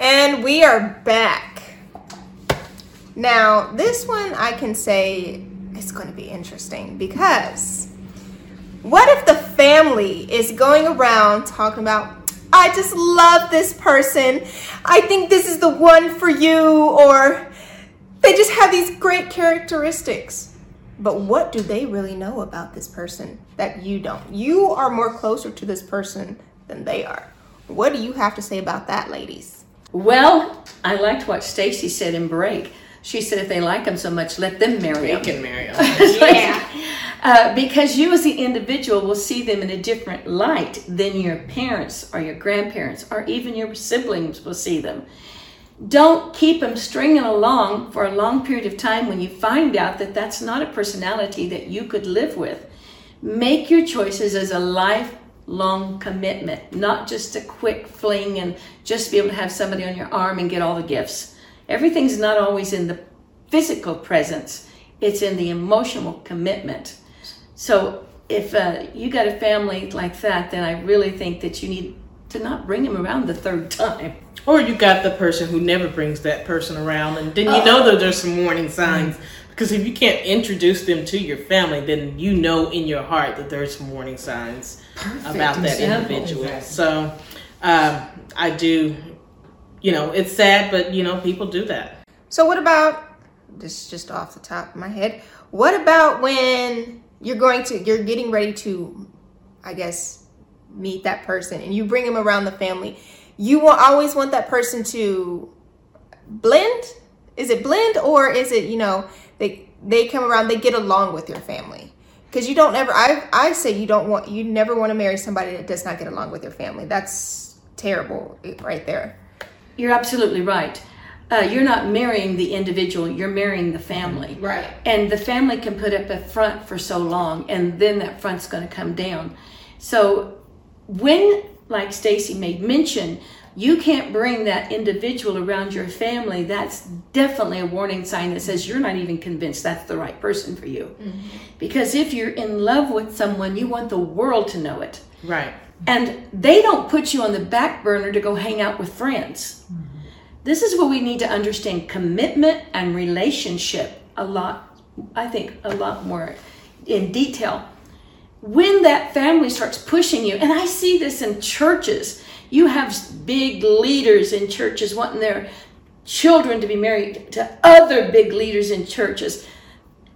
And we are back. Now, this one I can say is going to be interesting because what if the family is going around talking about, I just love this person, I think this is the one for you, or they just have these great characteristics. But what do they really know about this person that you don't? You are more closer to this person than they are. What do you have to say about that, ladies? Well, I liked what Stacy said in break. She said if they like them so much, let them marry They them. can marry them. Yeah. Uh, because you as the individual will see them in a different light than your parents or your grandparents or even your siblings will see them. Don't keep them stringing along for a long period of time when you find out that that's not a personality that you could live with. Make your choices as a lifelong commitment, not just a quick fling and just be able to have somebody on your arm and get all the gifts. Everything's not always in the physical presence, it's in the emotional commitment. So if uh, you got a family like that, then I really think that you need to not bring them around the third time. Or you got the person who never brings that person around, and then you know that there's some warning signs. Because if you can't introduce them to your family, then you know in your heart that there's some warning signs about that example. individual. So um, I do, you know, it's sad, but you know, people do that. So what about this is just off the top of my head. What about when you're going to you're getting ready to I guess meet that person and you bring them around the family. You will always want that person to blend? Is it blend or is it, you know, they they come around, they get along with your family? Because you don't ever I I say you don't want you never want to marry somebody that does not get along with your family. That's terrible right there. You're absolutely right. Uh, you're not marrying the individual, you're marrying the family. Right. And the family can put up a front for so long, and then that front's going to come down. So, when, like Stacy made mention, you can't bring that individual around your family, that's definitely a warning sign that says you're not even convinced that's the right person for you. Mm-hmm. Because if you're in love with someone, you want the world to know it. Right. And they don't put you on the back burner to go hang out with friends. Mm-hmm. This is where we need to understand commitment and relationship a lot, I think, a lot more in detail. When that family starts pushing you, and I see this in churches, you have big leaders in churches wanting their children to be married to other big leaders in churches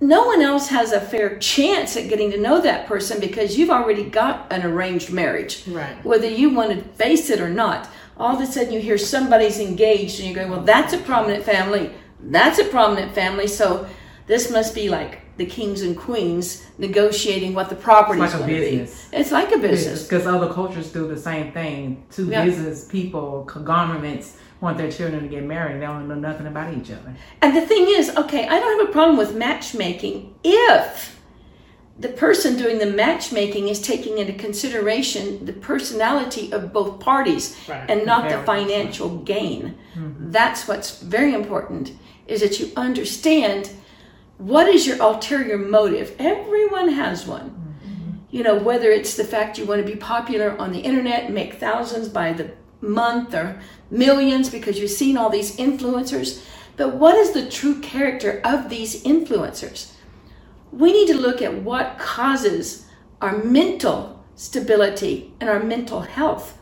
no one else has a fair chance at getting to know that person because you've already got an arranged marriage. Right. Whether you want to face it or not. All of a sudden you hear somebody's engaged and you're going, well, that's a prominent family. That's a prominent family. So this must be like the kings and queens negotiating what the property It's is like a to be. business. It's like a business. Because other cultures do the same thing. Two Yeah. business people, conglomerates, want their children to get married. They don't know nothing about each other. And the thing is, okay, I don't have a problem with matchmaking if the person doing the matchmaking is taking into consideration the personality of both parties Right. and not the financial gain. Mm-hmm. That's what's very important is that you understand what is your ulterior motive. Everyone has one. You know, whether it's the fact you want to be popular on the internet, make thousands by the month or millions because you've seen all these influencers. But what is the true character of these influencers? We need to look at what causes our mental stability and our mental health.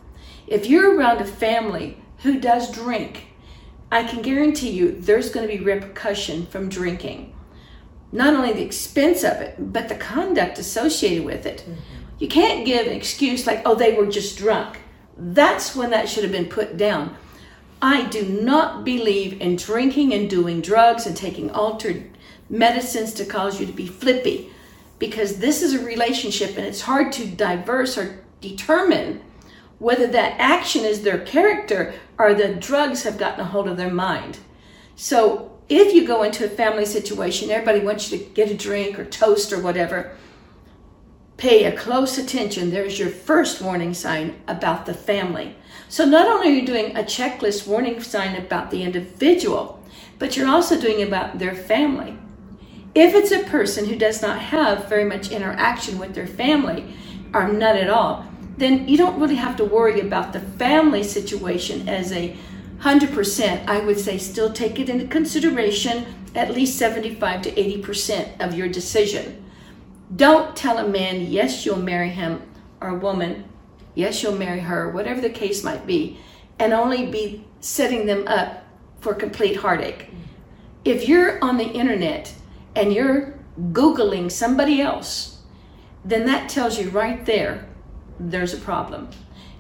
If you're around a family who does drink, I can guarantee you there's going to be repercussion from drinking not only the expense of it, but the conduct associated with it. Mm-hmm. You can't give an excuse like, oh, they were just drunk. That's when that should have been put down. I do not believe in drinking and doing drugs and taking altered medicines to cause you to be flippy because this is a relationship and it's hard to diverse or determine whether that action is their character or the drugs have gotten a hold of their mind. So if you go into a family situation, everybody wants you to get a drink or toast or whatever, pay a close attention. There's your first warning sign about the family. So not only are you doing a checklist warning sign about the individual, but you're also doing about their family. If it's a person who does not have very much interaction with their family, or none at all, then you don't really have to worry about the family situation as a 100%, I would say still take it into consideration at least 75 to 80% of your decision. Don't tell a man, yes, you'll marry him, or a woman, yes, you'll marry her, whatever the case might be, and only be setting them up for complete heartache. If you're on the internet and you're Googling somebody else, then that tells you right there there's a problem.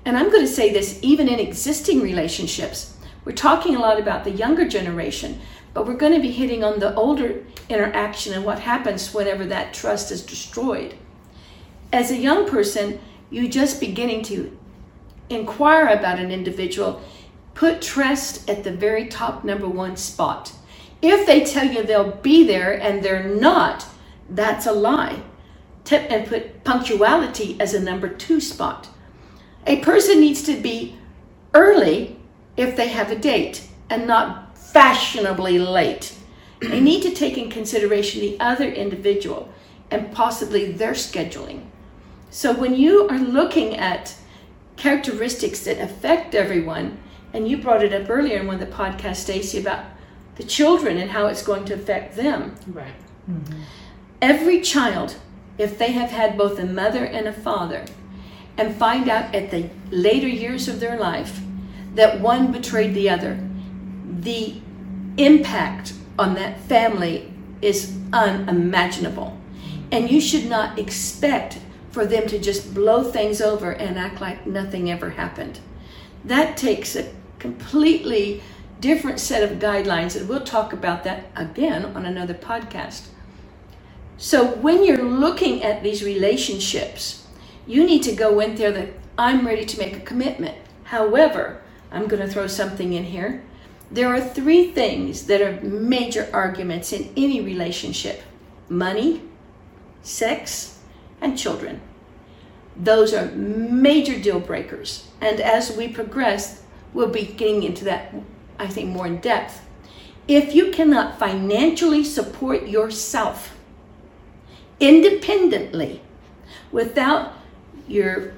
And I'm going to say this even in existing relationships. We're talking a lot about the younger generation, but we're going to be hitting on the older interaction and what happens whenever that trust is destroyed. As a young person, you just beginning to inquire about an individual, put trust at the very top number one spot. If they tell you they'll be there and they're not, that's a lie. Tip and put punctuality as a number two spot. A person needs to be early if they have a date and not fashionably late. They need to take in consideration the other individual and possibly their scheduling. So when you are looking at characteristics that affect everyone, and you brought it up earlier in one of the podcasts, Stacy, about the children and how it's going to affect them. Right. Mm-hmm. Every child, if they have had both a mother and a father, and find out at the later years of their life that one betrayed the other, the impact on that family is unimaginable. And you should not expect for them to just blow things over and act like nothing ever happened. That takes a completely different set of guidelines, and we'll talk about that again on another podcast. So, when you're looking at these relationships, you need to go in there that I'm ready to make a commitment. However, I'm going to throw something in here. There are three things that are major arguments in any relationship money, sex, and children. Those are major deal breakers. And as we progress, we'll be getting into that, I think, more in depth. If you cannot financially support yourself independently without your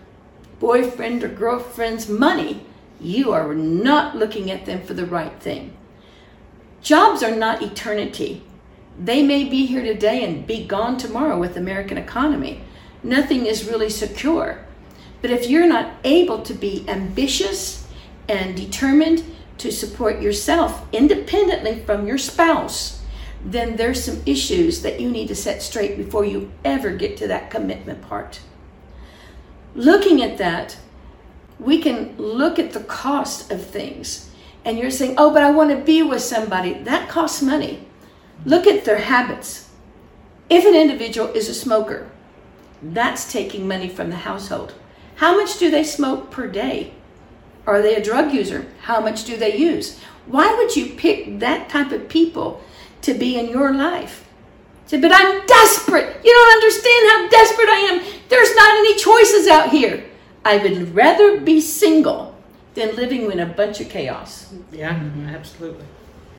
boyfriend or girlfriend's money, you are not looking at them for the right thing. Jobs are not eternity. They may be here today and be gone tomorrow with the American economy. Nothing is really secure. But if you're not able to be ambitious and determined to support yourself independently from your spouse, then there's some issues that you need to set straight before you ever get to that commitment part. Looking at that, we can look at the cost of things. And you're saying, oh, but I want to be with somebody. That costs money. Look at their habits. If an individual is a smoker, that's taking money from the household. How much do they smoke per day? Are they a drug user? How much do they use? Why would you pick that type of people to be in your life? Say, but I'm desperate. You don't understand how desperate I am. There's not any choices out here. I would rather be single than living in a bunch of chaos. Yeah, absolutely.